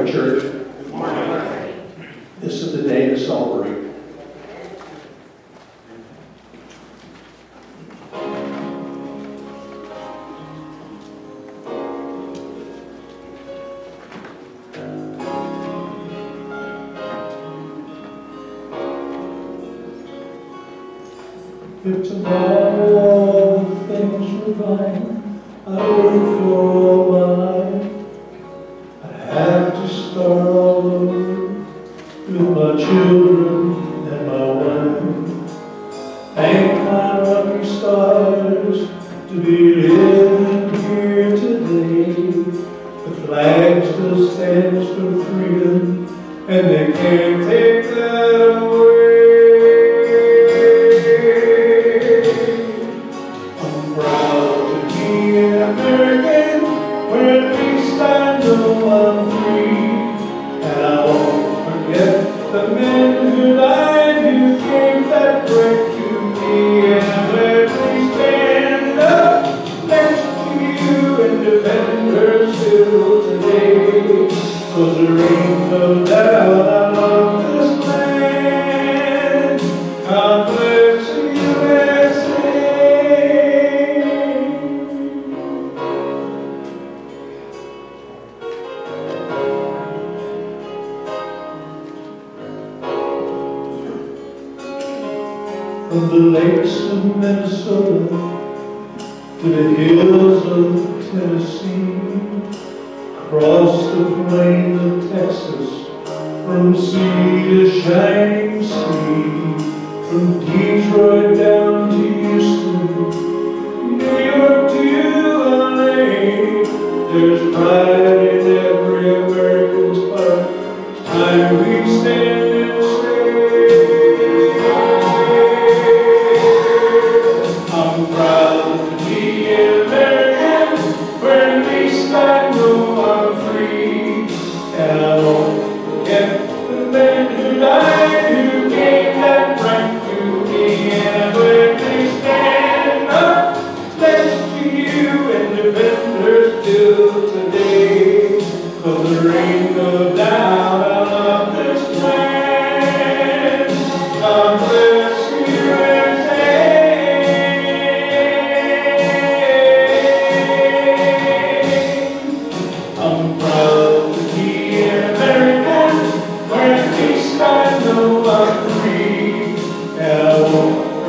morning, church. Good morning. This is the day to celebrate. If all things were I would for while. I'd children and my wife. Thank my lucky stars to be living here today. The flag still stands for freedom, and they can't take that away. Who died, who gave that right From the lakes of Minnesota to the hills of Tennessee, across the plains of Texas, from sea to shining sea, from Detroit down to Houston, New York to LA. There's pride in every American's heart. Time we stand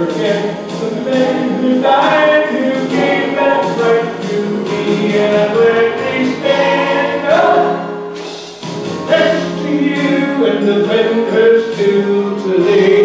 forget the men who died, up next to today.